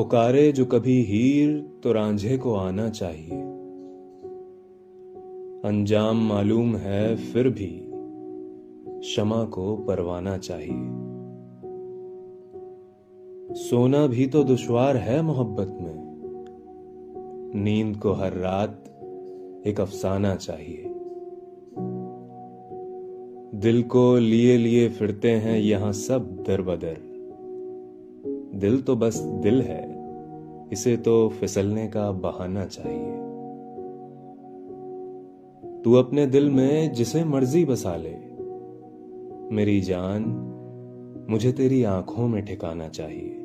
पुकारे जो कभी हीर तो रांझे को आना चाहिए। अंजाम मालूम है फिर भी क्षमा को परवाना चाहिए। सोना भी तो दुश्वार है मोहब्बत में। नींद को हर रात एक अफसाना चाहिए। दिल को लिए लिए फिरते हैं यहाँ सब दर बदर। दिल तो बस दिल है। इसे तो फिसलने का बहाना चाहिए। तू अपने दिल में जिसे मर्ज़ी बसा ले। मेरी जान मुझे तेरी आँखों में ठिकाना चाहिए।